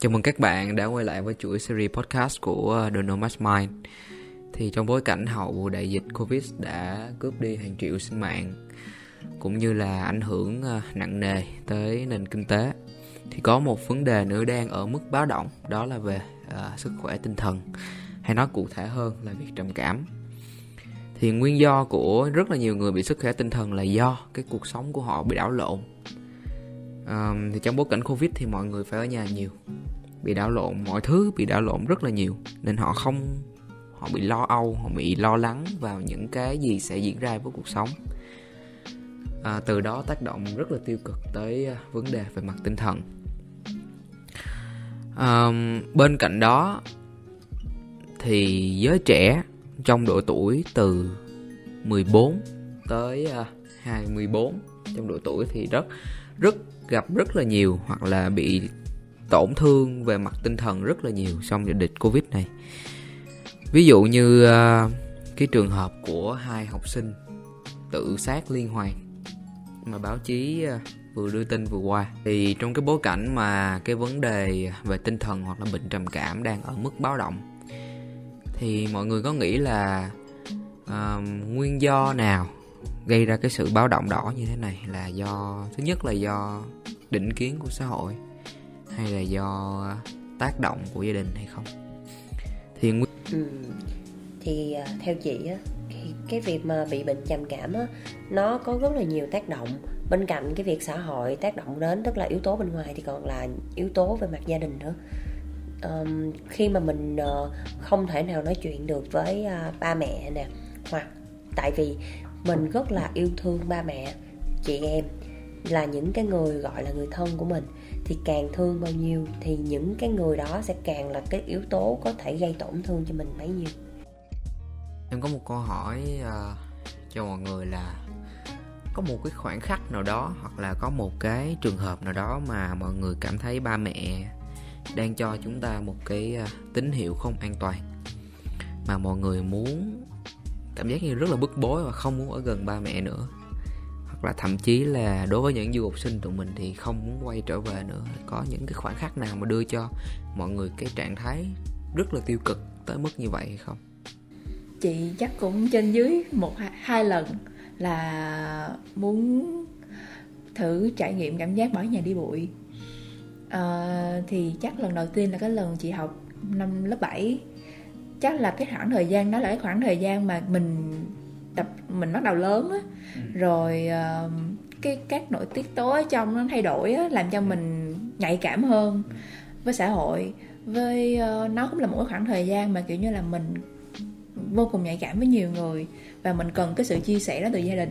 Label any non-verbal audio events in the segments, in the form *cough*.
Chào mừng các bạn đã quay lại với chuỗi series podcast của ờ, The Nomad Mind. Thì trong bối cảnh hậu đại dịch Covid đã cướp đi hàng triệu sinh mạng cũng như là ảnh hưởng ờ, nặng nề tới nền kinh tế thì có một vấn đề nữa đang ở mức báo động đó là về à, sức khỏe tinh thần hay nói cụ thể hơn là việc trầm cảm thì nguyên do của rất là nhiều người bị sức khỏe tinh thần là do cái cuộc sống của họ bị đảo lộn um, thì trong bối cảnh covid thì mọi người phải ở nhà nhiều. Bị đảo lộn mọi thứ bị đảo lộn rất là nhiều. Nên họ không họ bị lo âu họ bị lo lắng vào những cái gì sẽ diễn ra với cuộc sống. À, từ đó tác động rất là tiêu cực tới à, vấn đề về mặt tinh thần. À, bên cạnh đó thì giới trẻ trong độ tuổi từ 14 tới à, 24 trong độ tuổi thì rất rất gặp rất là nhiều hoặc là bị tổn thương về mặt tinh thần rất là nhiều trong dịch dịch covid này. Ví dụ như uh, cái trường hợp của hai học sinh tự sát liên hoàn mà báo chí uh, vừa đưa tin vừa qua. Thì trong cái bối cảnh mà cái vấn đề về tinh thần hoặc là bệnh trầm cảm đang ở mức báo động thì mọi người có nghĩ là uh, nguyên do nào gây ra cái sự báo động đỏ như thế này là do thứ nhất là do định kiến của xã hội hay là do tác động của gia đình hay không thì ừ. thì à, theo chị á cái, cái việc mà bị bệnh trầm cảm á nó có rất là nhiều tác động bên cạnh cái việc xã hội tác động đến tức là yếu tố bên ngoài thì còn là yếu tố về mặt gia đình nữa um, khi mà mình uh, không thể nào nói chuyện được với uh, ba mẹ nè hoặc tại vì mình rất là yêu thương ba mẹ chị em là những cái người gọi là người thân của mình. Thì càng thương bao nhiêu thì những cái người đó sẽ càng là cái yếu tố có thể gây tổn thương cho mình bấy nhiêu. Em có một câu hỏi uh, cho mọi người là có một cái khoảng khắc nào đó hoặc là có một cái trường hợp nào đó mà mọi người cảm thấy ba mẹ đang cho chúng ta một cái uh, tín hiệu không an toàn mà mọi người muốn cảm giác như rất là bức bối và không muốn ở gần ba mẹ nữa. Hoặc là thậm chí là đối với những du học sinh tụi mình thì không muốn quay trở về nữa. Có những cái khoảnh khắc nào mà đưa cho mọi người cái trạng thái rất là tiêu cực tới mức như vậy hay không? Chị chắc cũng trên dưới một hai lần là muốn thử trải nghiệm cảm giác bỏ nhà đi bụi. À, thì chắc lần đầu tiên là cái lần chị học năm lớp 7 chắc là cái khoảng thời gian đó là cái khoảng thời gian mà mình tập mình bắt đầu lớn á. Ừ. rồi uh, cái các nội tiết tố ở trong nó thay đổi á, làm cho mình nhạy cảm hơn với xã hội. Với uh, nó cũng là một cái khoảng thời gian mà kiểu như là mình vô cùng nhạy cảm với nhiều người và mình cần cái sự chia sẻ đó từ gia đình.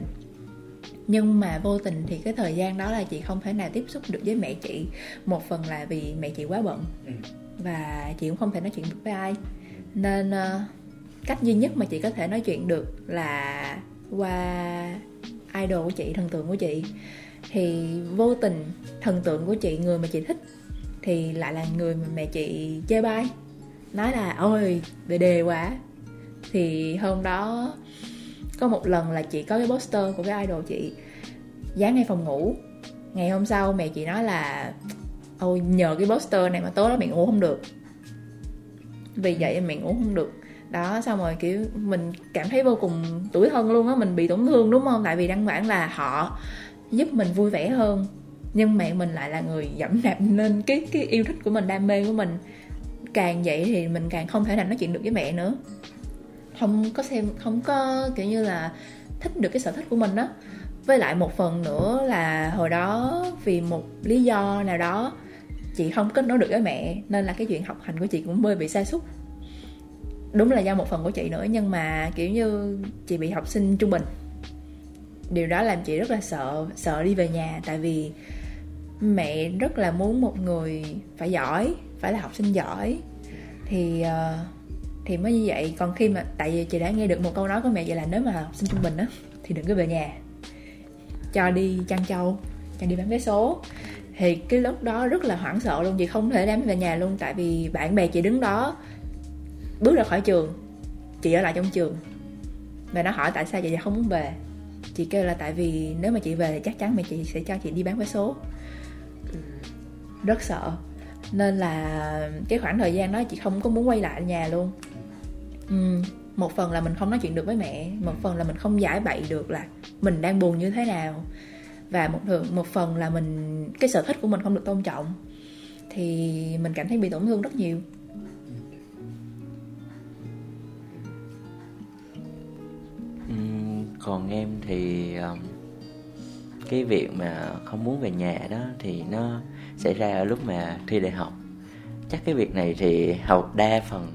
Nhưng mà vô tình thì cái thời gian đó là chị không thể nào tiếp xúc được với mẹ chị một phần là vì mẹ chị quá bận ừ. và chị cũng không thể nói chuyện được với ai nên uh, cách duy nhất mà chị có thể nói chuyện được là qua idol của chị thần tượng của chị. Thì vô tình thần tượng của chị người mà chị thích thì lại là người mà mẹ chị chê bai. Nói là ôi đề đề quá. Thì hôm đó có một lần là chị có cái poster của cái idol chị dán ngay phòng ngủ. Ngày hôm sau mẹ chị nói là ôi nhờ cái poster này mà tối đó mẹ ngủ không được vì vậy mẹ ngủ không được. Đó, xong rồi, kiểu, mình cảm thấy vô cùng tuổi thân luôn á, mình bị tổn thương, đúng không? Tại vì đăng bản là họ giúp mình vui vẻ hơn, nhưng mẹ mình lại là người dẫm đạp nên cái cái yêu thích của mình, đam mê của mình. Càng vậy thì mình càng không thể nào nói chuyện được với mẹ nữa. Không có xem, không có, kiểu như là, thích được cái sở thích của mình đó với lại một phần nữa là hồi đó vì một lý do nào đó chị không kết nối được với mẹ nên là cái chuyện học hành của chị cũng hơi bị sa sút. Đúng là do một phần của chị nữa nhưng mà kiểu như chị bị học sinh trung bình. Điều đó làm chị rất là sợ sợ đi về nhà tại vì mẹ rất là muốn một người phải giỏi phải là học sinh giỏi. Thì uh, thì mới như vậy. Còn khi mà tại vì chị đã nghe được một câu nói của mẹ vậy là nếu mà học sinh trung bình á thì đừng có về nhà. Cho đi chăn trâu cho đi bán vé số thì cái lúc đó rất là hoảng sợ luôn chị không thể đem về nhà luôn tại vì bạn bè chị đứng đó bước ra khỏi trường chị ở lại trong trường. Và nó hỏi tại sao chị dạ không muốn về. Chị kêu là tại vì nếu mà chị về thì chắc chắn mẹ chị sẽ cho chị đi bán vé số. Rất sợ. Nên là cái khoảng thời gian đó chị không có muốn quay lại nhà luôn. Ừ, một phần là mình không nói chuyện được với mẹ một phần là mình không giải bày được là mình đang buồn như thế nào và một thường một phần là mình cái sở thích của mình không được tôn trọng thì mình cảm thấy bị tổn thương rất nhiều. Còn em thì um, cái việc mà không muốn về nhà đó thì nó xảy ra ở lúc mà thi đại học. Chắc cái việc này thì hầu đa phần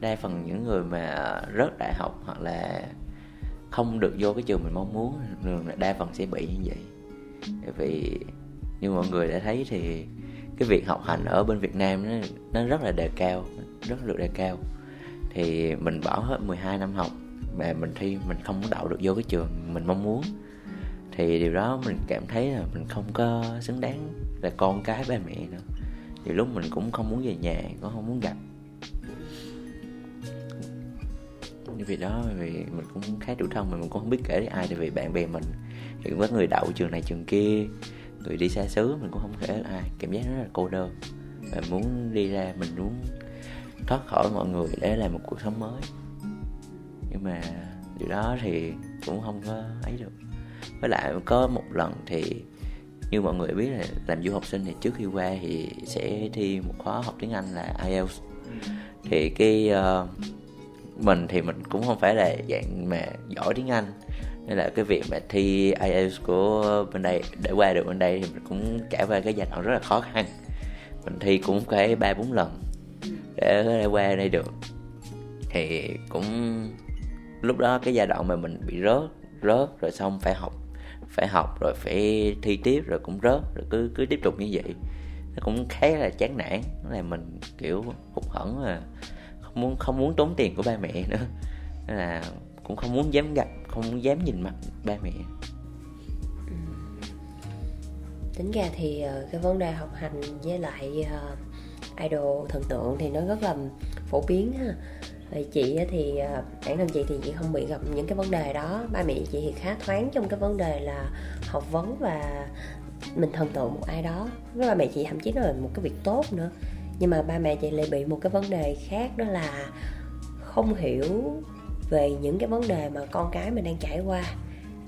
đa phần những người mà rớt đại học hoặc là không được vô cái trường mình mong muốn thường là đa phần sẽ bị như vậy vì như mọi người đã thấy thì cái việc học hành ở bên Việt Nam nó nó rất là đề cao, rất được đề cao. Thì mình bỏ hết 12 năm học mà mình thi, mình không có đậu được vô cái trường mình mong muốn. Thì điều đó mình cảm thấy là mình không có xứng đáng là con cái ba mẹ nữa. Thì lúc mình cũng không muốn về nhà, cũng không muốn gặp. Như vì đó, vì mình cũng khá chủ thân mà mình cũng không biết kể với ai, tại vì bạn bè mình thì với người đậu trường này trường kia người đi xa xứ mình cũng không thể ai cảm giác rất là cô đơn. Và muốn đi ra mình muốn thoát khỏi mọi người để làm một cuộc sống mới. Nhưng mà điều đó thì cũng không có ấy được. Với lại có một lần thì như mọi người biết là làm du học sinh thì trước khi qua thì sẽ thi một khóa học tiếng Anh là IELTS thì cái uh, mình thì mình cũng không phải là dạng mà giỏi tiếng Anh nên là cái việc mà thi IELTS của bên đây để qua được bên đây thì mình cũng trải qua cái giai đoạn rất là khó khăn. Mình thi cũng phải ba bốn lần để, để qua đây được. Thì cũng lúc đó cái giai đoạn mà mình bị rớt rớt rồi xong phải học phải học rồi phải thi tiếp rồi cũng rớt rồi cứ cứ tiếp tục như vậy. Nó cũng khá là chán nản là mình kiểu hụt hẫng là không muốn không muốn tốn tiền của ba mẹ nữa. Nên là cũng không muốn dám gặp không dám nhìn mặt ba mẹ. Ừ. Tính ra thì ờ, cái vấn đề học hành với lại uh, idol thần tượng thì nó rất là phổ biến ha. Chị thì ờ, bản thân chị thì chị không bị gặp những cái vấn đề đó. Ba mẹ chị thì khá thoáng trong cái vấn đề là học vấn và mình thần tượng một ai đó. Với ba mẹ chị thậm chí nó là một cái việc tốt nữa. Nhưng mà ba mẹ chị lại bị một cái vấn đề khác đó là không hiểu về những cái vấn đề mà con cái mình đang trải qua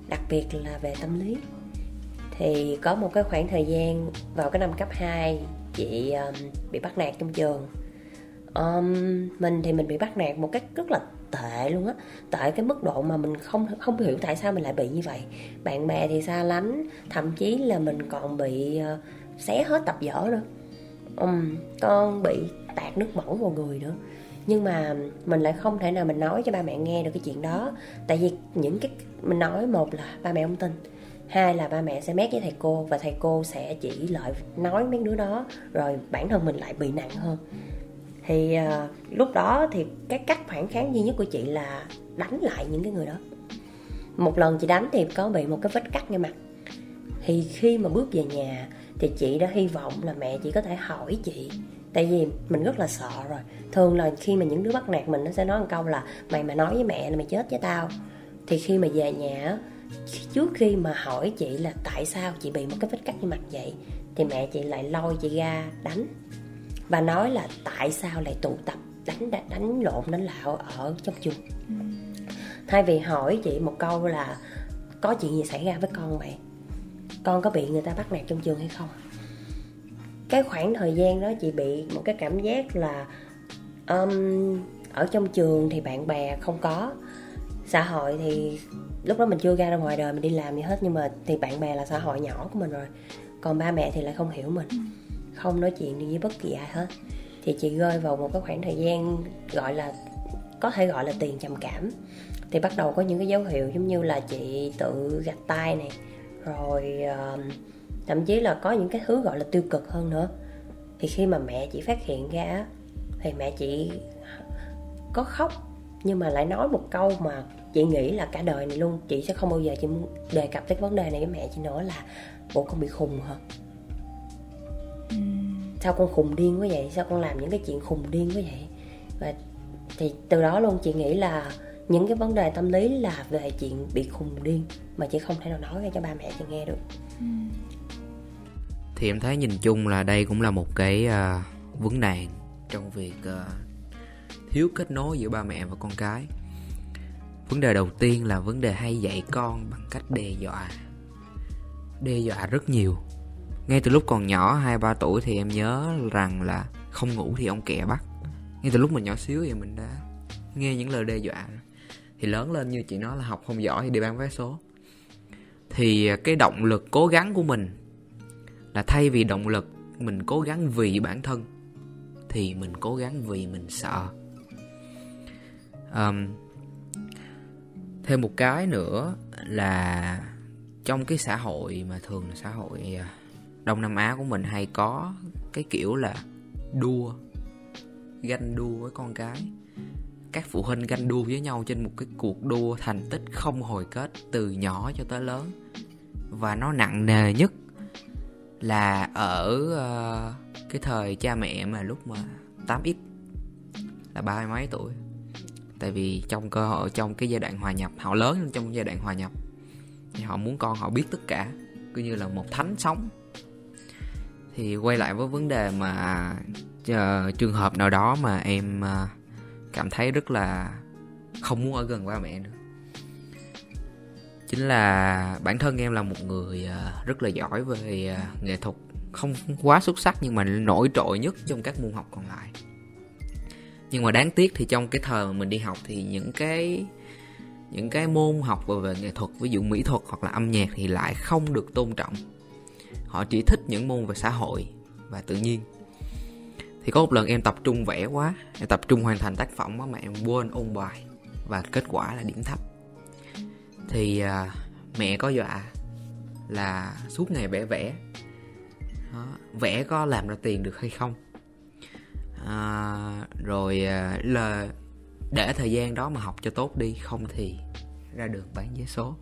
đặc biệt là về tâm lý. Thì có một cái khoảng thời gian vào cái năm cấp 2 chị um, bị bắt nạt trong trường. Um, mình thì mình bị bắt nạt một cách rất là tệ luôn á tại cái mức độ mà mình không không hiểu tại sao mình lại bị như vậy. Bạn bè thì xa lánh thậm chí là mình còn bị uh, xé hết tập vở nữa. Um, con bị tạt nước mẫu vào người nữa nhưng mà mình lại không thể nào mình nói cho ba mẹ nghe được cái chuyện đó. Tại vì những cái mình nói một là ba mẹ không tin hai là ba mẹ sẽ mét với thầy cô và thầy cô sẽ chỉ lợi nói mấy đứa đó rồi bản thân mình lại bị nặng hơn. Thì uh, lúc đó thì cái cách phản kháng duy nhất của chị là đánh lại những cái người đó. Một lần chị đánh thì có bị một cái vết cắt ngay mặt. Thì khi mà bước về nhà thì chị đã hy vọng là mẹ chị có thể hỏi chị tại vì mình rất là sợ rồi. Thường là khi mà những đứa bắt nạt mình, nó sẽ nói một câu là, mày mà nói với mẹ là mày chết với tao. Thì khi mà về nhà trước khi mà hỏi chị là tại sao chị bị một cái vết cắt như mặt vậy? Thì mẹ chị lại lôi chị ra đánh và nói là tại sao lại tụ tập đánh đánh lộn, đánh lạo ở trong trường ừ. thay vì hỏi chị một câu là có chuyện gì xảy ra với con vậy con có bị người ta bắt nạt trong trường hay không? Cái khoảng thời gian đó chị bị một cái cảm giác là um, ở trong trường thì bạn bè không có. Xã hội thì lúc đó mình chưa ra ra ngoài đời mình đi làm gì hết nhưng mà thì bạn bè là xã hội nhỏ của mình rồi. Còn ba mẹ thì lại không hiểu mình không nói chuyện gì với bất kỳ ai hết. Thì chị rơi vào một cái khoảng thời gian gọi là có thể gọi là tiền trầm cảm. Thì bắt đầu có những cái dấu hiệu giống như là chị tự gạch tay này rồi uh, thậm chí là có những cái thứ gọi là tiêu cực hơn nữa. Thì khi mà mẹ chị phát hiện ra thì mẹ chị có khóc nhưng mà lại nói một câu mà chị nghĩ là cả đời này luôn chị sẽ không bao giờ chị đề cập tới vấn đề này với mẹ chị nữa là bộ con bị khùng hả? Sao con khùng điên quá vậy? Sao con làm những cái chuyện khùng điên quá vậy? Và thì từ đó luôn chị nghĩ là những cái vấn đề tâm lý là về chuyện bị khùng điên mà chị không thể nào nói ra cho ba mẹ chị nghe được thì em thấy nhìn chung là đây cũng là một cái uh, vấn nạn trong việc uh, thiếu kết nối giữa ba mẹ và con cái. Vấn đề đầu tiên là vấn đề hay dạy con bằng cách đe dọa đe dọa rất nhiều. Ngay từ lúc còn nhỏ hai ba tuổi thì em nhớ rằng là không ngủ thì ông kẹ bắt. Ngay từ lúc mình nhỏ xíu thì mình đã nghe những lời đe dọa. Thì lớn lên như chị nói là học không giỏi thì đi bán vé số. Thì à, cái động lực cố gắng của mình là thay vì động lực mình cố gắng vì bản thân thì mình cố gắng vì mình sợ. Um, thêm một cái nữa là trong cái xã hội mà thường là xã hội à, đông nam á của mình hay có cái kiểu là đua ganh đua với con cái. Các phụ huynh ganh đua với nhau trên một cái cuộc đua thành tích không hồi kết từ nhỏ cho tới lớn. Và nó nặng nề nhất là ở uh, cái thời cha mẹ mà lúc mà 8x là ba mươi mấy tuổi. Tại vì trong cơ hội trong cái giai đoạn hòa nhập họ lớn trong giai đoạn hòa nhập thì họ muốn con họ biết tất cả cứ như là một thánh sống. Thì quay lại với vấn đề mà uh, trường hợp nào đó mà em uh, cảm thấy rất là không muốn ở gần ba mẹ nữa chính là bản thân em là một người à, rất là giỏi về à, nghệ thuật. Không quá xuất sắc nhưng mà nổi trội nhất trong các môn học còn lại. Nhưng mà đáng tiếc thì trong cái thời mà mình đi học thì những cái những cái môn học về nghệ thuật, ví dụ mỹ thuật hoặc là âm nhạc thì lại không được tôn trọng. Họ chỉ thích những môn về xã hội và tự nhiên. Thì có một lần em tập trung vẽ quá, em tập trung hoàn thành tác phẩm mà em quên ôn bài và kết quả là điểm thấp thì à, mẹ có dọa là suốt ngày vẽ vẽ. Đó, vẽ có làm ra tiền được hay không? À, rồi à, là để thời gian đó mà học cho tốt đi không thì ra đường bán vé số.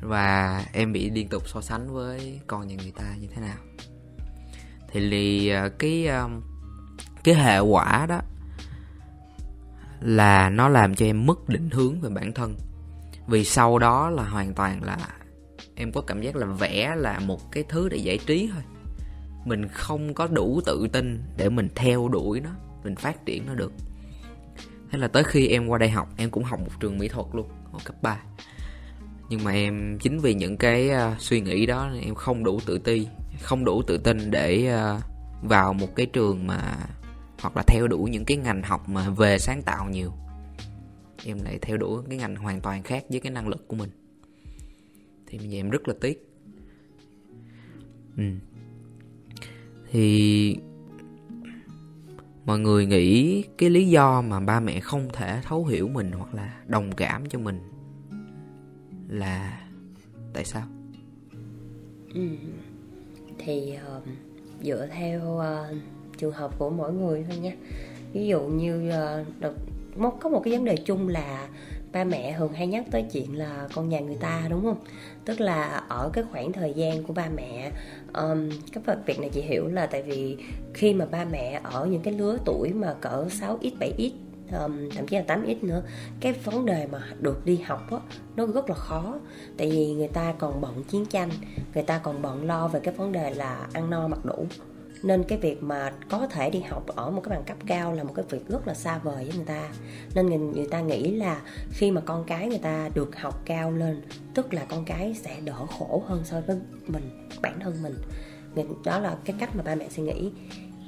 Và em bị liên tục so sánh với con nhà người ta như thế nào? Thì lì à, cái à, cái hệ quả đó là nó làm cho em mất định hướng về bản thân. Vì sau đó là hoàn toàn là em có cảm giác là vẽ là một cái thứ để giải trí thôi. Mình không có đủ tự tin để mình theo đuổi nó mình phát triển nó được. Thế là tới khi em qua đây học em cũng học một trường mỹ thuật luôn ở cấp 3 nhưng mà em chính vì những cái uh, suy nghĩ đó em không đủ tự ti không đủ tự tin để uh, vào một cái trường mà hoặc là theo đuổi những cái ngành học mà về sáng tạo nhiều em lại theo đuổi cái ngành hoàn toàn khác với cái năng lực của mình thì bây giờ em rất là tiếc ừ. thì mọi người nghĩ cái lý do mà ba mẹ không thể thấu hiểu mình hoặc là đồng cảm cho mình là tại sao ừ. thì uh, dựa theo uh, trường hợp của mỗi người thôi nha. Ví dụ như uh, có một cái vấn đề chung là ba mẹ thường hay nhắc tới chuyện là con nhà người ta đúng không? Tức là ở cái khoảng thời gian của ba mẹ um, cái việc này chị hiểu là tại vì khi mà ba mẹ ở những cái lứa tuổi mà cỡ 6x 7x um, thậm chí là 8x nữa cái vấn đề mà được đi học á nó rất là khó. Tại vì người ta còn bận chiến tranh người ta còn bận lo về cái vấn đề là ăn no mặc đủ nên cái việc mà có thể đi học ở một cái bằng cấp cao là một cái việc rất là xa vời với người ta. Nên người, người ta nghĩ là khi mà con cái người ta được học cao lên tức là con cái sẽ đỡ khổ hơn so với mình bản thân mình. Đó là cái cách mà ba mẹ suy nghĩ.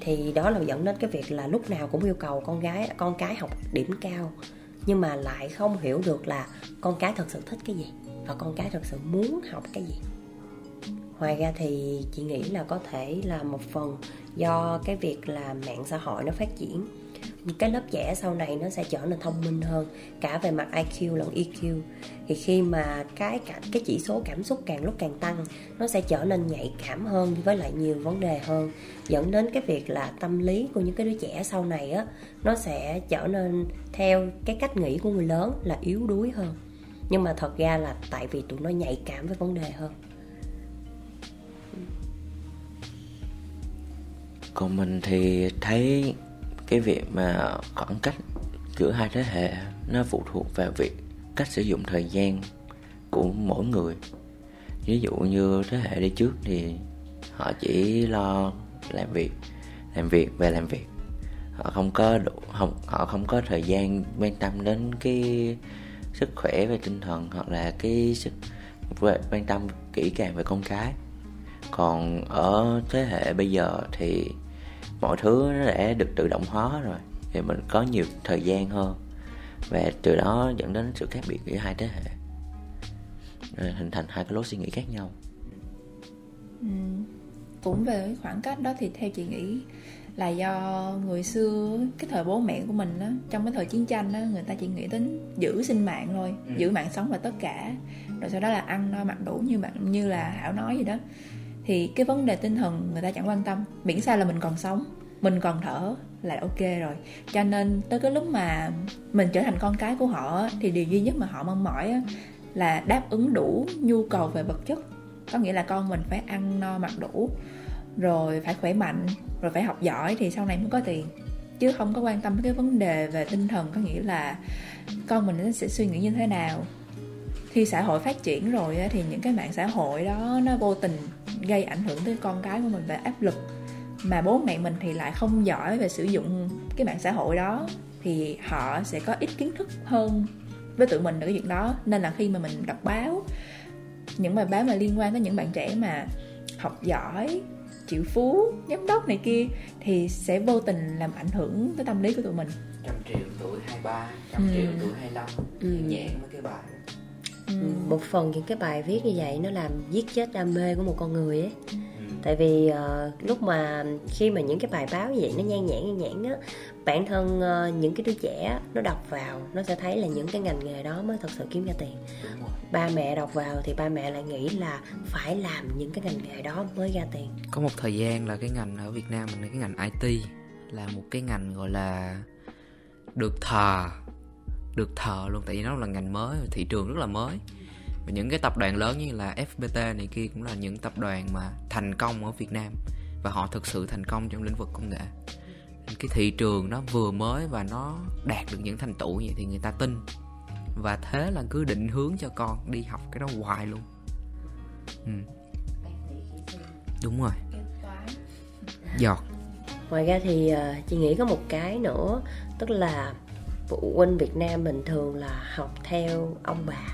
Thì đó là dẫn đến cái việc là lúc nào cũng yêu cầu con gái con cái học điểm cao nhưng mà lại không hiểu được là con cái thật sự thích cái gì và con cái thật sự muốn học cái gì ngoài ra thì chị nghĩ là có thể là một phần do cái việc là mạng xã hội nó phát triển. Cái lớp trẻ sau này nó sẽ trở nên thông minh hơn, cả về mặt IQ lẫn EQ thì khi mà cái cái chỉ số cảm xúc càng lúc càng tăng, nó sẽ trở nên nhạy cảm hơn với lại nhiều vấn đề hơn. Dẫn đến cái việc là tâm lý của những cái đứa trẻ sau này á, nó sẽ trở nên theo cái cách nghĩ của người lớn là yếu đuối hơn. Nhưng mà thật ra là tại vì tụi nó nhạy cảm với vấn đề hơn. Còn mình thì thấy cái việc mà khoảng cách giữa hai thế hệ nó phụ thuộc vào việc cách sử dụng thời gian của mỗi người. Ví dụ như thế hệ đi trước thì họ chỉ lo làm việc làm việc về làm việc. Họ không có đủ, không, họ không có thời gian quan tâm đến cái sức khỏe về tinh thần hoặc là cái sức quan tâm kỹ càng về con cái. Còn ở thế hệ bây giờ thì mọi thứ nó đã được tự động hóa rồi thì mình có nhiều thời gian hơn. Và từ đó dẫn đến sự khác biệt giữa hai thế hệ. Rồi hình thành hai cái lối suy nghĩ khác nhau. Ừ. cũng về cái khoảng cách đó thì theo chị nghĩ là do người xưa cái thời bố mẹ của mình á trong cái thời chiến tranh á người ta chỉ nghĩ đến giữ sinh mạng thôi ừ. giữ mạng sống là tất cả. Rồi sau đó là ăn no mặc đủ như bạn như là hảo nói gì đó thì cái vấn đề tinh thần người ta chẳng quan tâm. Miễn sao là mình còn sống, mình còn thở là ok rồi. Cho nên tới cái lúc mà mình trở thành con cái của họ thì điều duy nhất mà họ mong mỏi là đáp ứng đủ nhu cầu về vật chất. Có nghĩa là con mình phải ăn no mặc đủ, rồi phải khỏe mạnh, rồi phải học giỏi thì sau này mới có tiền. Chứ không có quan tâm tới cái vấn đề về tinh thần, có nghĩa là con mình nó sẽ suy nghĩ như thế nào. Khi xã hội phát triển rồi thì những cái mạng xã hội đó nó vô tình gây ảnh hưởng tới con cái của mình về áp lực mà bố mẹ mình thì lại không giỏi về sử dụng cái mạng xã hội đó thì họ sẽ có ít kiến thức hơn với tụi mình ở cái chuyện đó nên là khi mà mình đọc báo những bài báo mà liên quan tới những bạn trẻ mà học giỏi triệu phú giám đốc này kia thì sẽ vô tình làm ảnh hưởng tới tâm lý của tụi mình trăm triệu tuổi 23 trăm ừ. triệu tuổi 25 ừ. nhẹ mấy cái bài ừ. một phần những cái bài viết như vậy nó làm giết chết đam mê của một con người ấy. Tại vì uh, lúc mà khi mà những cái bài báo như vậy nó nhan nhản nhan nhản á bản thân uh, những cái đứa trẻ nó đọc vào nó sẽ thấy là những cái ngành nghề đó mới thật sự kiếm ra tiền. Ba mẹ đọc vào thì ba mẹ lại nghĩ là phải làm những cái ngành nghề đó mới ra tiền. Có một thời gian là cái ngành ở Việt Nam mình là cái ngành IT là một cái ngành gọi là được thờ được thờ luôn tại vì nó là ngành mới thị trường rất là mới. Và những cái tập đoàn lớn như là FPT này kia cũng là những tập đoàn mà thành công ở Việt Nam và họ thực sự thành công trong lĩnh vực công nghệ. Cái thị trường nó vừa mới và nó đạt được những thành tựu vậy thì người ta tin. Và thế là cứ định hướng cho con đi học cái đó hoài luôn. Ừ. đúng rồi. Giọt. Ngoài ra thì uh, chị nghĩ có một cái nữa tức là phụ huynh Việt Nam bình thường là học theo ông bà.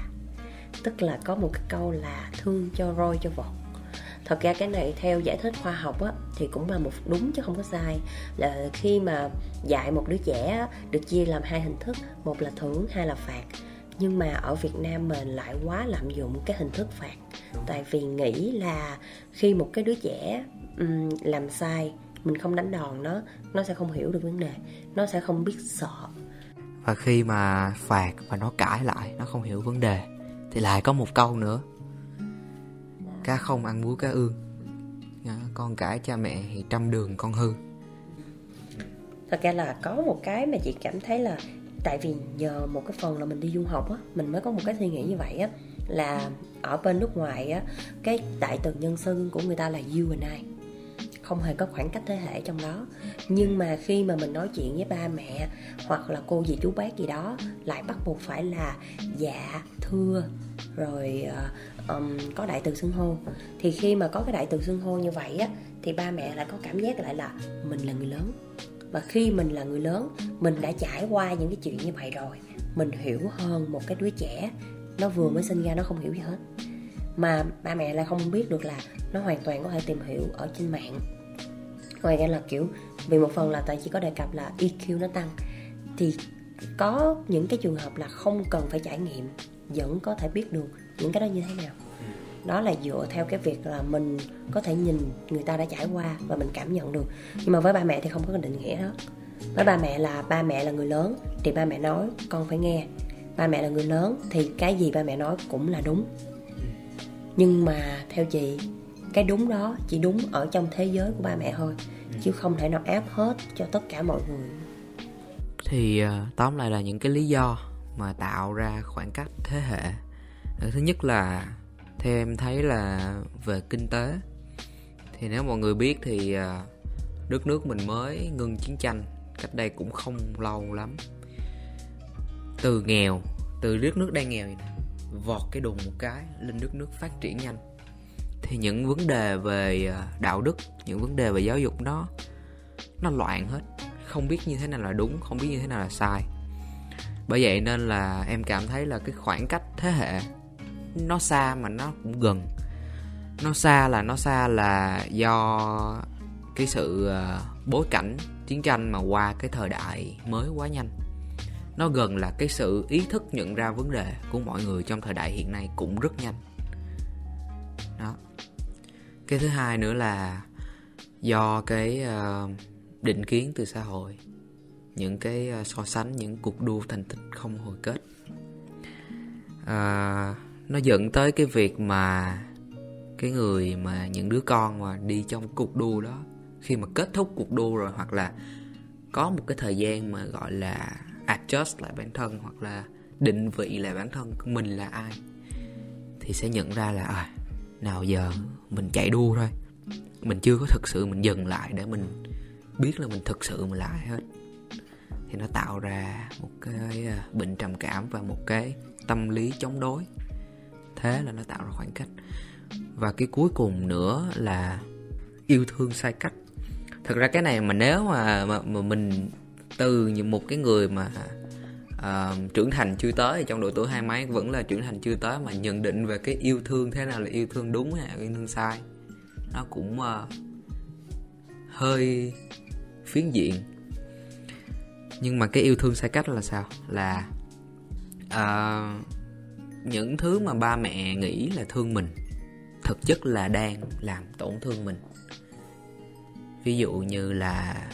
Tức là có một cái câu là thương cho roi cho vọt thật ra cái này theo giải thích khoa học á, thì cũng là một đúng chứ không có sai. Là khi mà dạy một đứa trẻ được chia làm hai hình thức một là thưởng hai là phạt. Nhưng mà ở Việt Nam mình lại quá lạm dụng cái hình thức phạt. Tại vì nghĩ là khi một cái đứa trẻ um, làm sai mình không đánh đòn nó nó sẽ không hiểu được vấn đề nó sẽ không biết sợ và khi mà phạt và nó cãi lại, nó không hiểu vấn đề, thì lại có một câu nữa. Cá không ăn búa, cá ương. Dạ, con cãi cha mẹ thì trăm đường con hư. Thật ra là có một cái mà chị cảm thấy là tại vì nhờ một cái phần là mình đi du học á, mình mới có một cái suy nghĩ như vậy á, là ở bên nước ngoài á, cái đại từ nhân xưng của người ta là you and I không hề có khoảng cách thế hệ trong đó. Nhưng mà khi mà mình nói chuyện với ba mẹ hoặc là cô dì chú bác gì đó lại bắt buộc phải là dạ thưa rồi uh, um, có đại từ xưng hô. Thì khi mà có cái đại từ xưng hô như vậy á thì ba mẹ lại có cảm giác lại là mình là người lớn. Và khi mình là người lớn mình đã trải qua những cái chuyện như vậy rồi mình hiểu hơn một cái đứa trẻ nó vừa mới sinh ra nó không hiểu gì hết. Mà ba mẹ lại không biết được là nó hoàn toàn có thể tìm hiểu ở trên mạng ngoài ra là kiểu vì một phần là tại chỉ có đề cập là EQ nó tăng thì có những cái trường hợp là không cần phải trải nghiệm vẫn có thể biết được những cái đó như thế nào. Đó là dựa theo cái việc là mình có thể nhìn người ta đã trải qua và mình cảm nhận được. Nhưng mà với ba mẹ thì không có định nghĩa đó. Với ba mẹ là ba mẹ là người lớn thì ba mẹ nói con phải nghe. Ba mẹ là người lớn thì cái gì ba mẹ nói cũng là đúng. Nhưng mà theo chị cái đúng đó chỉ đúng ở trong thế giới của ba mẹ thôi chứ không thể nào áp hết cho tất cả mọi người. Thì uh, tóm lại là những cái lý do mà tạo ra khoảng cách thế hệ. Thứ nhất là theo em thấy là về kinh tế. Thì nếu mọi người biết thì ờ, đất nước mình mới ngưng chiến tranh cách đây cũng không lâu lắm. Từ nghèo từ đất nước đang nghèo này, vọt cái đùng một cái lên đất nước phát triển nhanh thì những vấn đề về à, đạo đức, những vấn đề về giáo dục nó nó loạn hết. Không biết như thế nào là đúng, không biết như thế nào là sai. Bởi vậy nên là em cảm thấy là cái khoảng cách thế hệ nó xa mà nó cũng gần. Nó xa là, nó xa là do cái sự à, bối cảnh chiến tranh mà qua cái thời đại mới quá nhanh. Nó gần là cái sự ý thức nhận ra vấn đề của mọi người trong thời đại hiện nay cũng rất nhanh. Đó cái thứ hai nữa là do cái uh, định kiến từ xã hội những cái uh, so sánh những cuộc đua thành tích không hồi kết. Uh, nó dẫn tới cái việc mà cái người mà những đứa con mà đi trong cuộc đua đó khi mà kết thúc cuộc đua rồi hoặc là có một cái thời gian mà gọi là adjust lại bản thân hoặc là định vị lại bản thân của mình là ai thì sẽ nhận ra là à, nào giờ mình chạy đua thôi. Mình chưa có thực sự mình dừng lại để mình biết là mình thực sự mình là ai hết. Thì nó tạo ra một cái à, bệnh trầm cảm và một cái tâm lý chống đối. Thế là nó tạo ra khoảng cách. Và cái cuối cùng nữa là yêu thương sai cách. Thực ra cái này mà nếu mà mà, mà mình từ một cái người mà uh, trưởng thành chưa tới trong độ tuổi hai mấy vẫn là trưởng thành chưa tới mà nhận định về cái yêu thương thế nào là yêu thương đúng hay là yêu thương sai. Nó cũng uh, hơi phiến diện. Nhưng mà cái yêu thương sai cách là sao? Là uh, những thứ mà ba mẹ nghĩ là thương mình thực chất là đang làm tổn thương mình. Ví dụ như là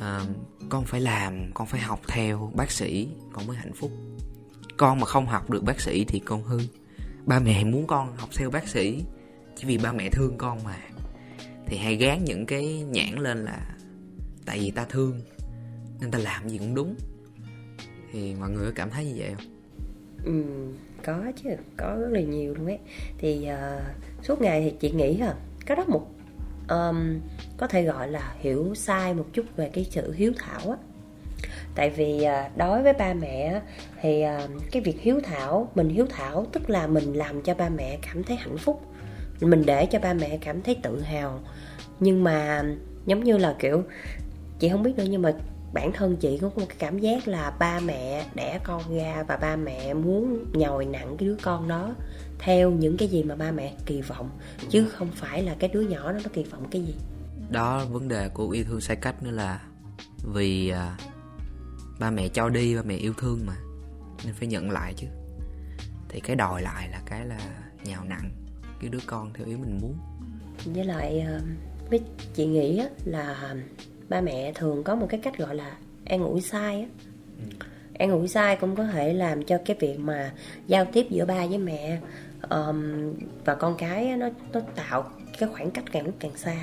à, con phải làm con phải học theo bác sĩ con mới hạnh phúc. Con mà không học được bác sĩ thì con hư. Ba mẹ muốn con học theo bác sĩ chỉ vì ba mẹ thương con mà. Thì hay gán những cái nhãn lên là tại vì ta thương nên ta làm gì cũng đúng. Thì mọi người có cảm thấy như vậy không? Ừ có chứ có rất là nhiều luôn ấy. Thì uh, suốt ngày thì chị nghĩ là có rất một um, có thể gọi là hiểu sai một chút về cái sự hiếu thảo á. Tại vì à, đối với ba mẹ thì à, cái việc hiếu thảo mình hiếu thảo tức là mình làm cho ba mẹ cảm thấy hạnh phúc mình để cho ba mẹ cảm thấy tự hào. Nhưng mà giống như là kiểu chị không biết nữa nhưng mà bản thân chị có một cái cảm giác là ba mẹ đẻ con ra và ba mẹ muốn nhồi nặng cái đứa con đó theo những cái gì mà ba mẹ kỳ vọng chứ không phải là cái đứa nhỏ đó nó kỳ vọng cái gì. Đó vấn đề của yêu thương sai cách nữa là vì à, ba mẹ cho đi ba mẹ yêu thương mà nên phải nhận lại chứ. Thì cái đòi lại là cái là nhào nặng cái đứa con theo ý mình muốn. Với lại à, với chị nghĩ là ba mẹ thường có một cái cách gọi là an ủi sai á ừ. an ủi sai cũng có thể làm cho cái việc mà giao tiếp giữa ba với mẹ um, và con cái nó nó tạo cái khoảng cách càng lúc càng xa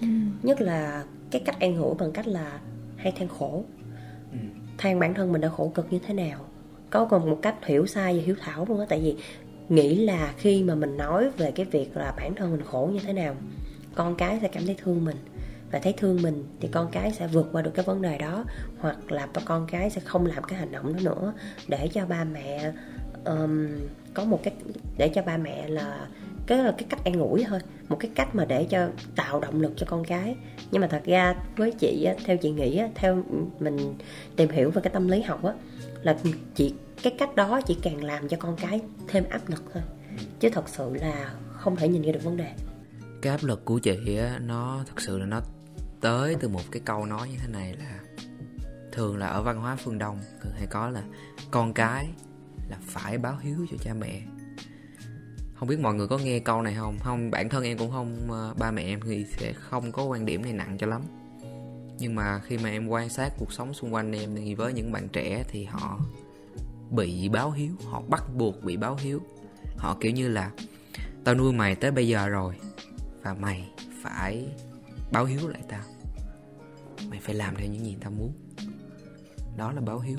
ừ. nhất là cái cách an ủi bằng cách là hay than khổ ừ. than bản thân mình đã khổ cực như thế nào có còn một cách hiểu sai và hiểu thảo luôn á tại vì nghĩ là khi mà mình nói về cái việc là bản thân mình khổ như thế nào con cái sẽ cảm thấy thương mình và thấy thương mình thì con cái sẽ vượt qua được cái vấn đề đó hoặc là con cái sẽ không làm cái hành động đó nữa. Để cho ba mẹ um, có một cái để cho ba mẹ là cái là cái cách an ủi thôi một cái cách mà để cho tạo động lực cho con cái. Nhưng mà thật ra với chị á, theo chị nghĩ á, theo mình tìm hiểu về cái tâm lý học á là chị cái cách đó chỉ càng làm cho con cái thêm áp lực thôi chứ thật sự là không thể nhìn ra được vấn đề. Cái áp lực của chị á nó thực sự là nó tới từ một cái câu nói như thế này là thường là ở văn hóa phương đông thường hay có là con cái là phải báo hiếu cho cha mẹ. Không biết mọi người có nghe câu này không? Không, bản thân em cũng không ờ, ba mẹ em thì sẽ không có quan điểm này nặng cho lắm. Nhưng mà khi mà em quan sát cuộc sống xung quanh em thì với những bạn trẻ thì họ bị báo hiếu, họ bắt buộc bị báo hiếu. Họ kiểu như là, tao nuôi mày tới bây giờ rồi và mày phải báo hiếu lại tao. Mày phải làm theo những gì tao muốn. Đó là báo hiếu.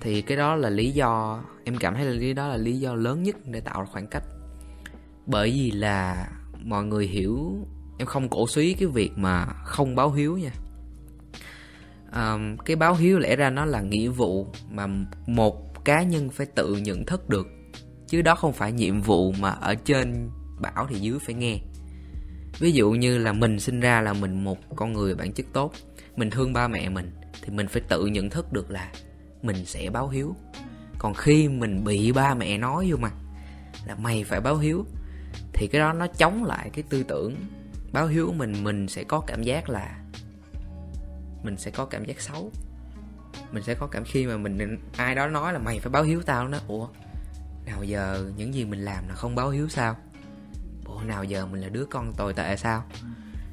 Thì cái đó là lý do em cảm thấy là lý đó là lý do lớn nhất để tạo ra khoảng cách. Bởi vì là mọi người hiểu em không cổ suý cái việc mà không báo hiếu nha. Um, cái báo hiếu lẽ ra nó là nghĩa vụ mà một cá nhân phải tự nhận thức được. Chứ đó không phải nhiệm vụ mà ở trên bảo thì dưới phải nghe ví dụ như là mình sinh ra là mình một con người bản chất tốt, mình thương ba mẹ mình, thì mình phải tự nhận thức được là mình sẽ báo hiếu. Còn khi mình bị ba mẹ nói vô mà là mày phải báo hiếu, thì cái đó nó chống lại cái tư tưởng báo hiếu của mình mình sẽ có cảm giác là mình sẽ có cảm giác xấu. Mình sẽ có cảm khi mà mình ai đó nói là mày phải báo hiếu tao nó ủa, nào giờ những gì mình làm là không báo hiếu sao? Bộ nào giờ mình là đứa con tồi tệ sao?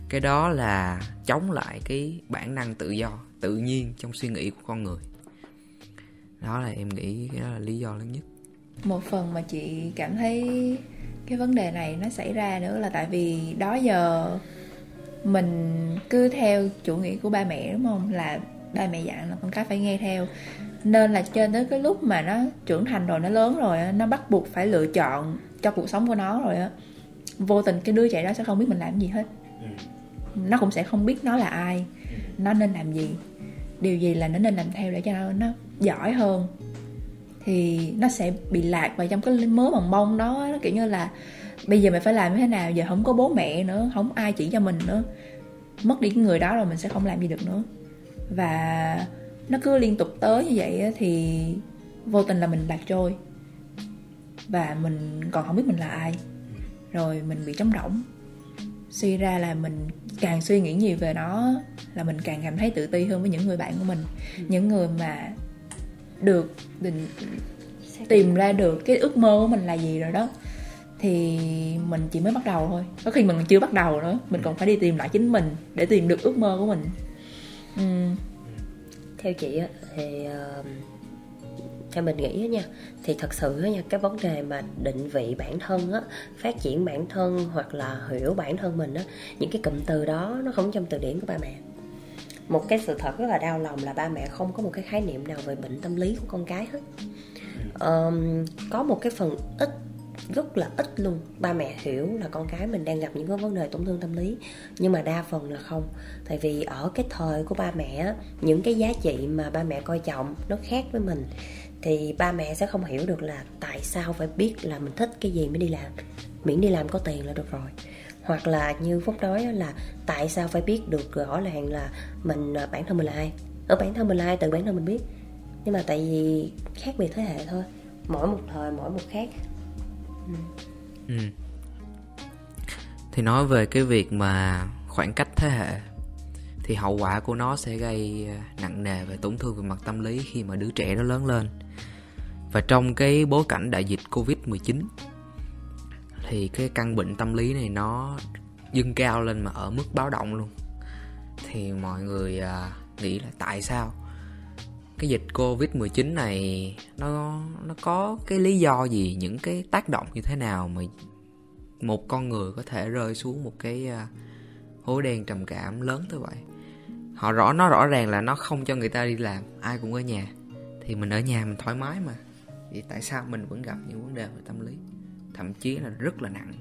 Cái đó là chống lại cái bản năng tự do, tự nhiên trong suy nghĩ của con người. Đó là em nghĩ cái đó là lý do lớn nhất. Một phần mà chị cảm thấy cái vấn đề này nó xảy ra nữa là tại vì đó giờ mình cứ theo chủ nghĩa của ba mẹ, đúng không? Là ba mẹ dặn là con cái phải nghe theo. Nên là trên tới cái lúc mà nó trưởng thành rồi, nó lớn rồi nó bắt buộc phải lựa chọn cho cuộc sống của nó rồi á vô tình cái đứa trẻ đó sẽ không biết mình làm gì hết. Nó cũng sẽ không biết nó là ai nó nên làm gì. Điều gì là nó nên làm theo để cho nó, nó giỏi hơn thì nó sẽ bị lạc vào trong cái mớ bằng bông đó. Nó kiểu như là bây giờ mày phải làm như thế nào giờ không có bố mẹ nữa không ai chỉ cho mình nữa. Mất đi cái người đó rồi mình sẽ không làm gì được nữa. Và nó cứ liên tục tới như vậy thì vô tình là mình lạc trôi. Và mình còn không biết mình là ai rồi mình bị trống rỗng. Suy ra là mình càng suy nghĩ nhiều về nó là mình càng cảm thấy tự ti hơn với những người bạn của mình. Những người mà được định tìm ra được cái ước mơ của mình là gì rồi đó thì mình chỉ mới bắt đầu thôi. Có khi mình chưa bắt đầu nữa mình còn phải đi tìm lại chính mình để tìm được ước mơ của mình. Ừ. theo chị á thì uh, theo mình nghĩ á nha thì thật sự nha cái vấn đề mà định vị bản thân á phát triển bản thân hoặc là hiểu bản thân mình á những cái cụm từ đó nó không trong từ điển của ba mẹ. Một cái sự thật rất là đau lòng là ba mẹ không có một cái khái niệm nào về bệnh tâm lý của con cái hết. Um, có một cái phần ít rất là ít luôn. Ba mẹ hiểu là con cái mình đang gặp những cái vấn đề tổn thương tâm lý nhưng mà đa phần là không. Tại vì ở cái thời của ba mẹ những cái giá trị mà ba mẹ coi trọng nó khác với mình thì ba mẹ sẽ không hiểu được là tại sao phải biết là mình thích cái gì mới đi làm. Miễn đi làm có tiền là được rồi. Hoặc là như phúc nói là tại sao phải biết được rõ ràng là mình à, bản thân mình là ai. Ở bản thân mình là ai từ bản thân mình biết. Nhưng mà tại vì khác biệt thế hệ thôi. Mỗi một thời, mỗi một khác. Ừ. Ừ. thì nói về cái việc mà khoảng cách thế hệ, thì hậu quả của nó sẽ gây à, nặng nề về tổn thương về mặt tâm lý khi mà đứa trẻ nó lớn lên và trong cái bối cảnh đại dịch covid 19 thì cái căn bệnh tâm lý này nó dâng cao lên mà ở mức báo động luôn. Thì mọi người à, nghĩ là tại sao cái dịch covid 19 này nó nó có cái lý do gì, những cái tác động như thế nào mà một con người có thể rơi xuống một cái à, hố đen trầm cảm lớn tới vậy? Họ rõ, nó rõ ràng là nó không cho người ta đi làm, ai cũng ở nhà. Thì mình ở nhà mình thoải mái mà thì tại sao mình vẫn gặp những vấn đề về tâm lý? Thậm chí là rất là nặng.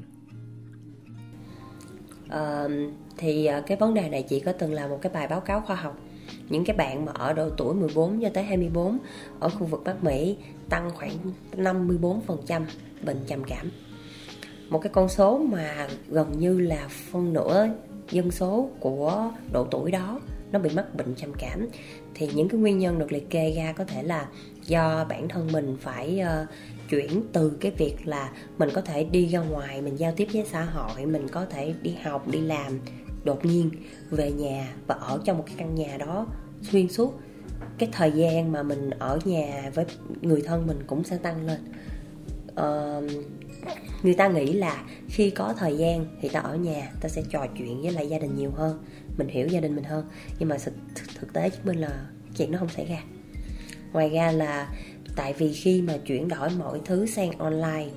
À, thì ờ, cái vấn đề này chị có từng làm một cái bài báo cáo khoa học. Những cái bạn mà ở độ tuổi 14 cho tới 24 ở khu vực Bắc Mỹ tăng khoảng 54% bệnh trầm cảm. Một cái con số mà gần như là phân nửa dân số của độ tuổi đó nó bị mắc bệnh trầm cảm. Thì những cái nguyên nhân được liệt kê ra có thể là do bản thân mình phải uh, chuyển từ cái việc là mình có thể đi ra ngoài mình giao tiếp với xã hội mình có thể đi học đi làm. Đột nhiên về nhà và ở trong một cái căn nhà đó xuyên suốt. Cái thời gian mà mình ở nhà với người thân mình cũng sẽ tăng lên. Uh, người ta nghĩ là khi có thời gian thì ta ở nhà ta sẽ trò chuyện với lại gia đình nhiều hơn mình hiểu gia đình mình hơn. Nhưng mà thực, thực tế chứng minh là chuyện nó không xảy ra ngoài ra là tại vì khi mà chuyển đổi mọi thứ sang online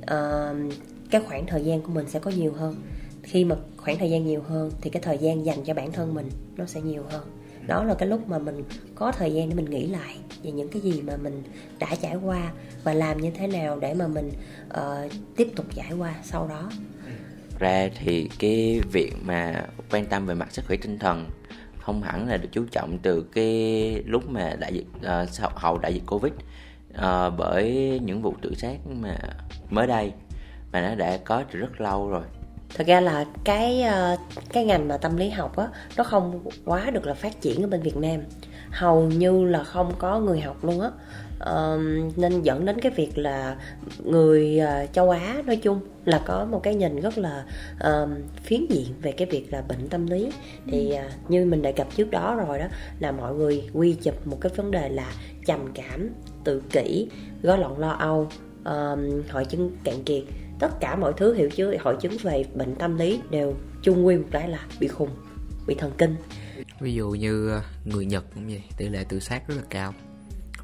uh, cái khoảng thời gian của mình sẽ có nhiều hơn. Khi mà khoảng thời gian nhiều hơn thì cái thời gian dành cho bản thân mình nó sẽ nhiều hơn. Đó là cái lúc mà mình có thời gian để mình nghĩ lại về những cái gì mà mình đã trải qua và làm như thế nào để mà mình uh, tiếp tục trải qua sau đó. Ra thì cái việc mà quan tâm về mặt sức khỏe tinh thần không hẳn là được chú trọng từ cái lúc mà đại dịch uh, hậu đại dịch covid uh, bởi những vụ tự sát mà mới đây mà nó đã có từ rất lâu rồi. Thật ra là cái à, cái ngành mà tâm lý học á nó không quá được là phát triển ở bên Việt Nam. Hầu như là không có người học luôn á um, nên dẫn đến cái việc là người uh, châu Á nói chung là có một cái nhìn rất là um, phiến diện về cái việc là bệnh tâm lý. Thì uh, như mình đề cập trước đó rồi đó là mọi người quy chụp một cái vấn đề là trầm cảm tự kỷ gói loạn lo âu um, hội chứng cạn kiệt. Tất cả mọi thứ hiệu chứ hội chứng về bệnh tâm lý đều chung quy một cái là bị khùng bị thần kinh. Ví dụ như người nhật cũng vậy tỷ lệ tự sát rất là cao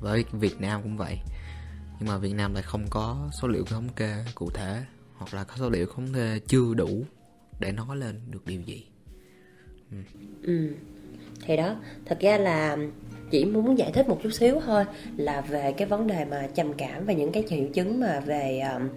với Việt Nam cũng vậy nhưng mà Việt Nam lại không có số liệu thống kê cụ thể hoặc là có số liệu thống kê chưa đủ để nói lên được điều gì ừ. ừ. thì đó thật ra là chỉ muốn giải thích một chút xíu thôi là về cái vấn đề mà trầm cảm và những cái triệu chứng mà về um,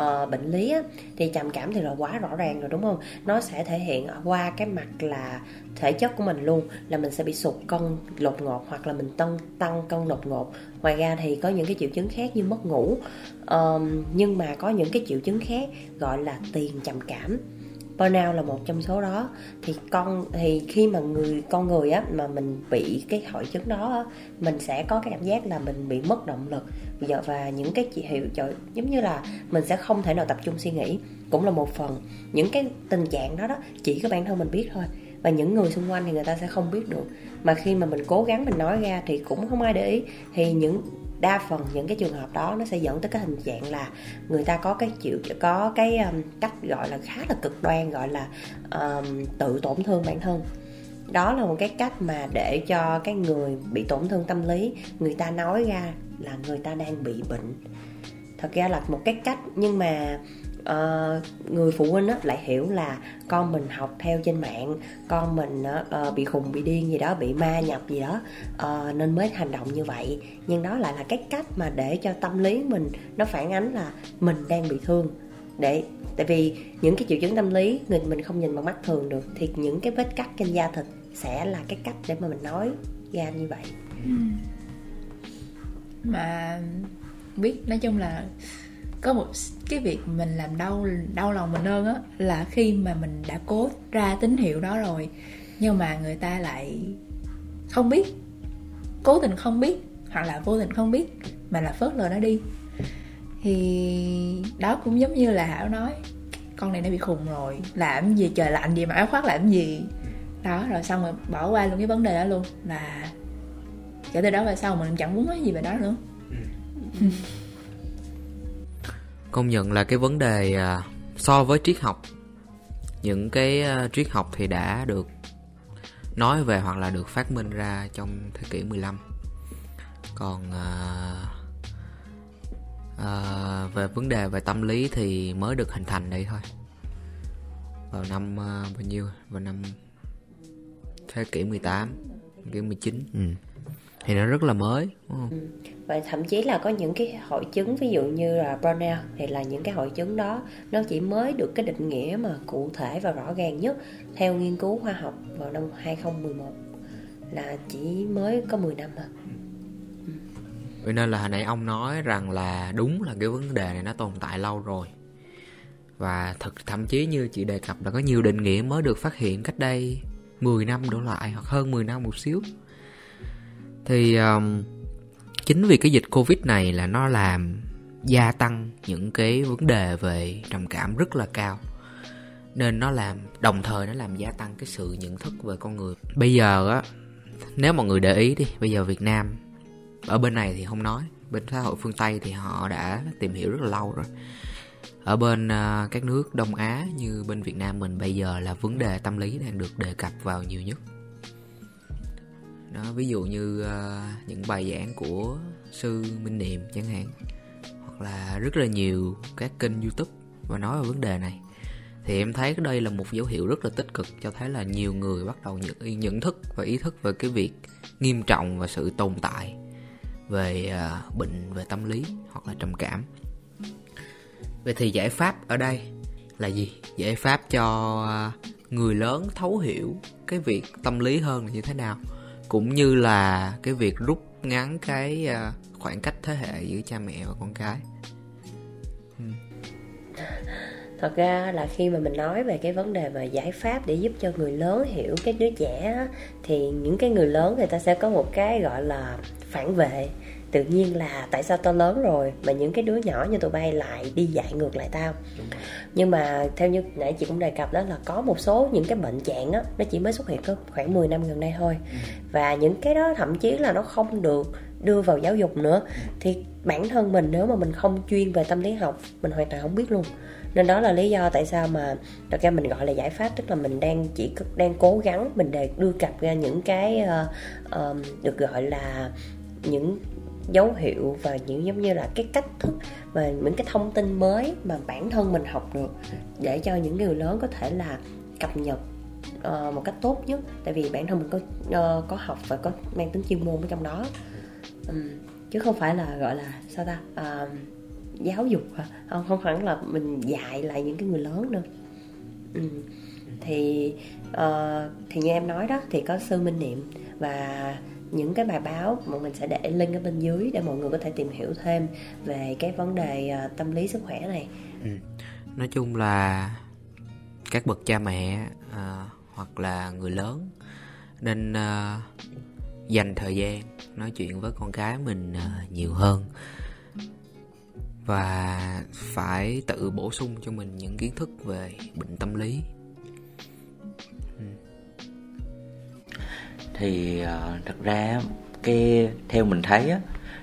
uh, bệnh lý á, thì trầm cảm thì là quá rõ ràng rồi đúng không? Nó sẽ thể hiện qua cái mặt là thể chất của mình luôn là mình sẽ bị sụt cân đột ngột hoặc là mình tăng tăng cân đột ngột. Ngoài ra thì có những cái triệu chứng khác như mất ngủ um, nhưng mà có những cái triệu chứng khác gọi là tiền trầm cảm. Burnout là một trong số đó. Thì con thì khi mà người con người á mà mình bị cái hội chứng đó á, mình sẽ có cái cảm giác là mình bị mất động lực. Dạ, và những cái chỉ hiệu trời giống như là mình sẽ không thể nào tập trung suy nghĩ cũng là một phần. Những cái tình trạng đó đó chỉ có bản thân mình biết thôi và những người xung quanh thì người ta sẽ không biết được. Mà khi mà mình cố gắng mình nói ra thì cũng không ai để ý thì những đa phần những cái trường hợp đó nó sẽ dẫn tới cái hình dạng là người ta có cái chịu có cái um, cách gọi là khá là cực đoan gọi là um, tự tổn thương bản thân đó là một cái cách mà để cho cái người bị tổn thương tâm lý người ta nói ra là người ta đang bị bệnh. Thật ra là một cái cách nhưng mà uh, người phụ huynh á, lại hiểu là con mình học theo trên mạng con mình uh, bị khùng bị điên gì đó bị ma nhập gì đó uh, nên mới hành động như vậy. Nhưng đó lại là cái cách mà để cho tâm lý mình nó phản ánh là mình đang bị thương để tại vì những cái triệu chứng tâm lý, người mình không nhìn bằng mắt thường được, thì những cái vết cắt trên da thịt sẽ là cái cách để mà mình nói ra như vậy ừ. mà biết, nói chung là có một cái việc mình làm đau đau lòng mình hơn á, là khi mà mình đã cố ra tín hiệu đó rồi, nhưng mà người ta lại không biết, cố tình không biết, hoặc là vô tình không biết, mà là phớt lờ nó đi thì đó cũng giống như là hảo nói con này nó bị khùng rồi làm gì trời lạnh gì mà áo khoác làm gì? Đó rồi xong rồi bỏ qua luôn cái vấn đề đó luôn là kể từ đó về sau mình chẳng muốn nói gì về đó nữa. *laughs* Công nhận là cái vấn đề à, so với triết học những cái à, triết học thì đã được nói về hoặc là được phát minh ra trong thế kỷ 15 còn uh, uh, về vấn đề về tâm lý thì mới được hình thành đây thôi vào năm uh, bao nhiêu vào năm thế kỷ 18 thế kỷ 19 ừ. thì nó rất là mới đúng không? Ừ. và thậm chí là có những cái hội chứng ví dụ như là burnout thì là những cái hội chứng đó nó chỉ mới được cái định nghĩa mà cụ thể và rõ ràng nhất theo nghiên cứu khoa học vào năm 2011 là chỉ mới có 10 năm mà Vậy nên là hồi nãy ông nói rằng là đúng là cái vấn đề này nó tồn tại lâu rồi. Và thật thậm chí như chị đề cập là có nhiều định nghĩa mới được phát hiện cách đây 10 năm đổ lại hoặc hơn 10 năm một xíu. Thì um, chính vì cái dịch covid này là nó làm gia tăng những cái vấn đề về trầm cảm rất là cao. Nên nó làm đồng thời nó làm gia tăng cái sự nhận thức về con người. Bây giờ á nếu mọi người để ý đi bây giờ việt nam ở bên này thì không nói. Bên xã hội phương tây thì họ đã tìm hiểu rất là lâu rồi. Ở bên uh, các nước đông á như bên việt nam mình bây giờ là vấn đề tâm lý đang được đề cập vào nhiều nhất. Đó ví dụ như uh, những bài giảng của sư minh niệm chẳng hạn hoặc là rất là nhiều các kênh youtube và nói về vấn đề này. Thì em thấy đây là một dấu hiệu rất là tích cực cho thấy là nhiều người bắt đầu nhận, nhận thức và ý thức về cái việc nghiêm trọng và sự tồn tại về à, bệnh về tâm lý hoặc là trầm cảm. Vậy thì giải pháp ở đây là gì? Giải pháp cho à, người lớn thấu hiểu cái việc tâm lý hơn là như thế nào, cũng như là cái việc rút ngắn cái à, khoảng cách thế hệ giữa cha mẹ và con cái. Ừ thật ra là khi mà mình nói về cái vấn đề mà giải pháp để giúp cho người lớn hiểu cái đứa trẻ thì những cái người lớn người ta sẽ có một cái gọi là phản vệ. Tự nhiên là tại sao tao lớn rồi mà những cái đứa nhỏ như tụi bay lại đi dạy ngược lại tao? Nhưng mà theo như nãy chị cũng đề cập đó là có một số những cái bệnh trạng á nó chỉ mới xuất hiện có khoảng 10 năm gần đây thôi. Ừ. và những cái đó thậm chí là nó không được đưa vào giáo dục nữa. Thì bản thân mình nếu mà mình không chuyên về tâm lý học mình hoàn toàn không biết luôn nên đó là lý do tại sao mà thật ra mình gọi là giải pháp tức là mình đang chỉ đang cố gắng mình để đưa cập ra những cái uh, uh, được gọi là những dấu hiệu và những giống như là cái cách thức và những cái thông tin mới mà bản thân mình học được để cho những người lớn có thể là cập nhật uh, một cách tốt nhất. Tại vì bản thân mình có uh, có học và có mang tính chuyên môn ở trong đó. Um, chứ không phải là gọi là sao ta uh, giáo dục hả không không hẳn là mình dạy lại những cái người lớn nữa ừ. thì uh, thì như em nói đó thì có sư minh niệm và những cái bài báo mà mình sẽ để link ở bên dưới để mọi người có thể tìm hiểu thêm về cái vấn đề uh, tâm lý sức khỏe này ừ. nói chung là các bậc cha mẹ uh, hoặc là người lớn nên uh, dành thời gian nói chuyện với con cái mình uh, nhiều hơn và phải tự bổ sung cho mình những kiến thức về bệnh tâm lý. Ừ. Thì uh, thật ra cái theo mình thấy á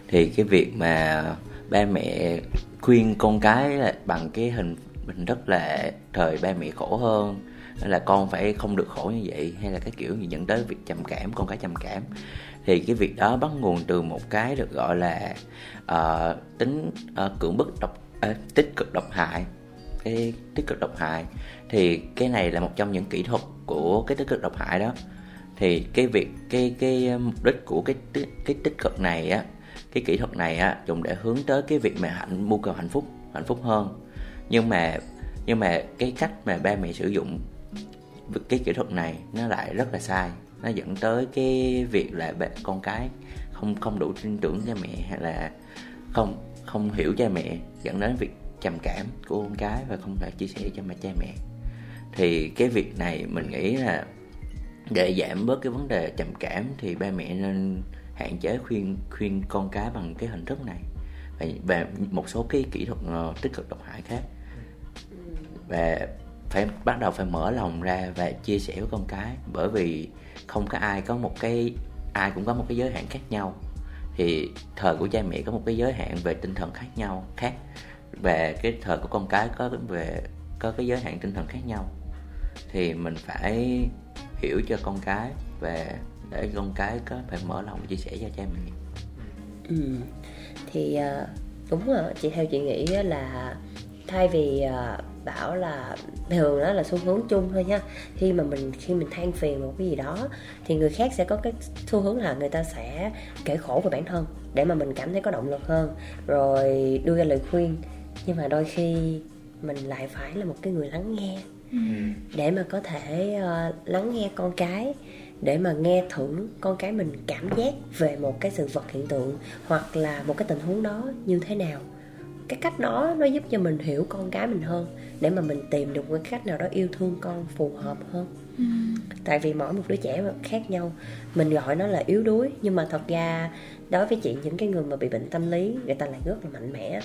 thì cái việc mà ba mẹ khuyên con cái là bằng cái hình hình rất là thời ba mẹ khổ hơn là con phải không được khổ như vậy hay là cái kiểu gì dẫn tới việc trầm cảm con cái trầm cảm thì cái việc đó bắt nguồn từ một cái được gọi là uh, tính uh, cưỡng bức độc uh, tích cực độc hại. Cái tích cực độc hại thì cái này là một trong những kỹ thuật của cái tích cực độc hại đó. Thì cái việc cái cái ờ, mục đích của cái cái tích cực này á cái kỹ thuật này á dùng để hướng tới cái việc mà hạnh mưu cầu hạnh phúc hạnh phúc hơn. Nhưng mà nhưng mà cái cách mà ba mẹ sử dụng cái kỹ thuật này nó lại rất là sai nó dẫn tới cái việc là con cái không không đủ tin tưởng cha mẹ hay là không không hiểu cha mẹ dẫn đến việc trầm cảm của con cái và không thể chia sẻ cho mà cha mẹ. Thì cái việc này mình nghĩ là để giảm bớt cái vấn đề trầm cảm thì ba mẹ nên hạn chế khuyên khuyên con cái bằng cái hình thức này. Và, và một số cái kỹ thuật ờ, tích cực độc hại khác. Và phải bắt đầu phải mở lòng ra và chia sẻ với con cái bởi vì không có ai có một cái, ai cũng có một cái giới hạn khác nhau. Thì thời của cha mẹ có một cái giới hạn về tinh thần khác nhau, khác về cái thời của con cái có về, có cái giới hạn tinh thần khác nhau. Thì mình phải hiểu cho con cái về, để con cái có phải mở lòng chia sẻ cho cha mẹ. Ừ. thì ờ, đúng rồi, chị, theo chị nghĩ là thay vì ờ, bảo là thường đó là xu hướng chung thôi nha. Khi mà mình khi mình than phiền một cái gì đó thì người khác sẽ có cái xu hướng là người ta sẽ kể khổ về bản thân để mà mình cảm thấy có động lực hơn rồi đưa ra lời khuyên. Nhưng mà đôi khi mình lại phải là một cái người lắng nghe ừ. để mà có thể uh, lắng nghe con cái để mà nghe thử con cái mình cảm giác về một cái sự vật hiện tượng hoặc là một cái tình huống đó như thế nào cái cách đó nó giúp cho mình hiểu con cái mình hơn để mà mình tìm được một cái cách nào đó yêu thương con phù hợp hơn. Ừ. tại vì mỗi một đứa trẻ khác nhau mình gọi nó là yếu đuối nhưng mà thật ra đối với chị những cái người mà bị bệnh tâm lý người ta lại rất là mạnh mẽ.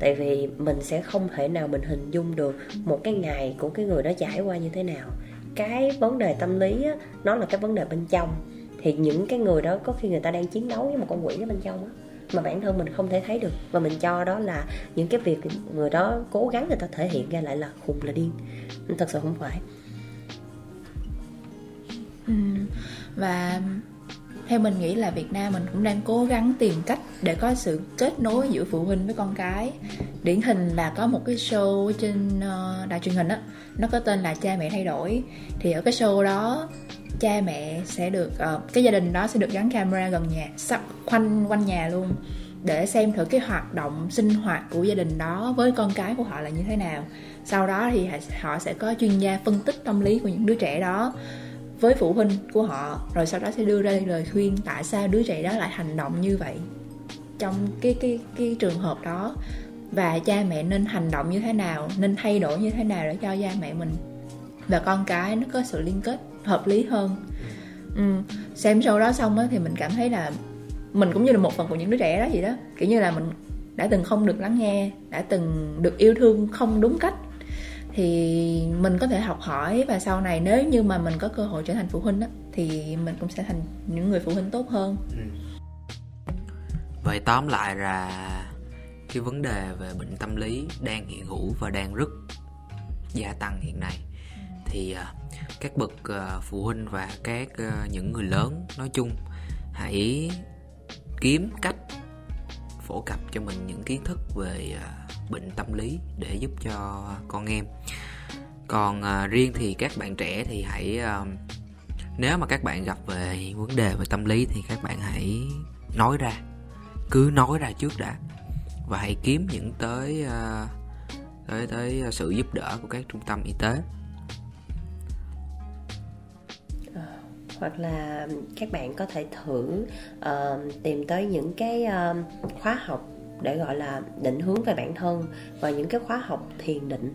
Tại vì mình sẽ không thể nào mình hình dung được một cái ngày của cái người đó trải qua như thế nào. Cái vấn đề tâm lý á, nó là cái vấn đề bên trong. Thì những cái người đó có khi người ta đang chiến đấu với một con quỷ ở bên trong á mà bản thân mình không thể thấy được. Và mình cho đó là những cái việc người đó cố gắng người ta thể hiện ra lại là khùng là điên. Thật sự không phải. Ừ. và theo mình nghĩ là Việt Nam mình cũng đang cố gắng tìm cách để có sự kết nối giữa phụ huynh với con cái. Điển hình là có một cái show trên ờ, đài truyền hình á, nó có tên là cha mẹ thay đổi. Thì ở cái show đó cha mẹ sẽ được uh, cái gia đình đó sẽ được gắn camera gần nhà sắp quanh quanh nhà luôn để xem thử cái hoạt động sinh hoạt của gia đình đó với con cái của họ là như thế nào. Sau đó thì họ sẽ có chuyên gia phân tích tâm lý của những đứa trẻ đó với phụ huynh của họ rồi sau đó sẽ đưa ra lời khuyên tại sao đứa trẻ đó lại hành động như vậy. Trong cái cái cái trường hợp đó và cha mẹ nên hành động như thế nào nên thay đổi như thế nào để cho cha mẹ mình và con cái nó có sự liên kết hợp lý hơn ừ. xem show đó xong á thì mình cảm thấy là mình cũng như là một phần của những đứa trẻ đó vậy đó kiểu như là mình đã từng không được lắng nghe đã từng được yêu thương không đúng cách thì mình có thể học hỏi và sau này nếu như mà mình có cơ hội trở thành phụ huynh á thì mình cũng sẽ thành những người phụ huynh tốt hơn ừ. vậy tóm lại là cái vấn đề về bệnh tâm lý đang hiện hữu và đang rất gia tăng hiện nay thì à, các bậc à, phụ huynh và các à, những người lớn nói chung hãy kiếm cách phổ cập cho mình những kiến thức về bệnh tâm lý để giúp cho con em. Còn riêng thì các bạn trẻ thì hãy nếu mà các bạn gặp về vấn đề về tâm lý thì các bạn hãy nói ra, cứ nói ra trước đã và hãy kiếm những tới tới tới sự giúp đỡ của các trung tâm y tế. Hoặc là các bạn có thể thử uh, tìm tới những cái uh, khóa học để gọi là định hướng về bản thân và những cái khóa học thiền định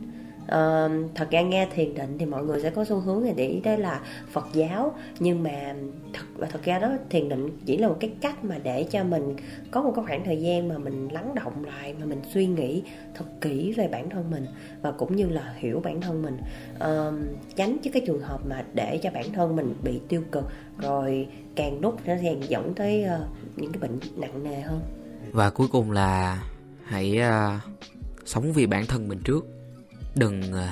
uh, thật ra nghe thiền định thì mọi người sẽ có xu hướng là để ý tới là Phật giáo. Nhưng mà thật và thật ra đó thiền định chỉ là một cái cách mà để cho mình có một cái khoảng thời gian mà mình lắng động lại mà mình suy nghĩ thật kỹ về bản thân mình và cũng như là hiểu bản thân mình. Uh, tránh chứ cái trường hợp mà để cho bản thân mình bị tiêu cực rồi càng lúc nó càng dẫn tới uh, những cái bệnh nặng nề hơn. Và cuối cùng là hãy uh, sống vì bản thân mình trước đừng ờ,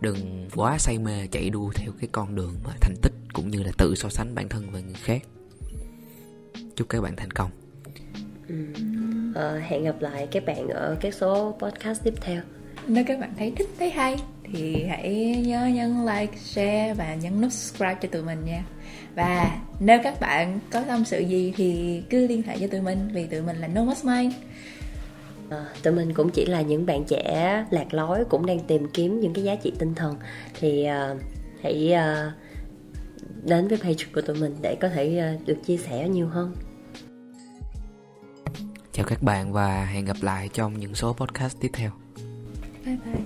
đừng quá say mê chạy đua theo cái con đường mà thành tích cũng như là tự so sánh bản thân với người khác. Chúc các bạn thành công. Ừ. ờ, hẹn gặp lại các bạn ở các số podcast tiếp theo. Nếu các bạn thấy thích thấy hay thì hãy nhớ nhấn like share và nhấn nút subscribe cho tụi mình nha. Và nếu các bạn có tâm sự gì thì cứ liên hệ cho tụi mình vì tụi mình là No Most Mind À, tụi mình cũng chỉ là những bạn trẻ lạc lối cũng đang tìm kiếm những cái giá trị tinh thần. Thì uh, hãy uh, đến với page của tụi mình để có thể uh, được chia sẻ nhiều hơn. Chào các bạn và hẹn gặp lại trong những số podcast tiếp theo. Bye bye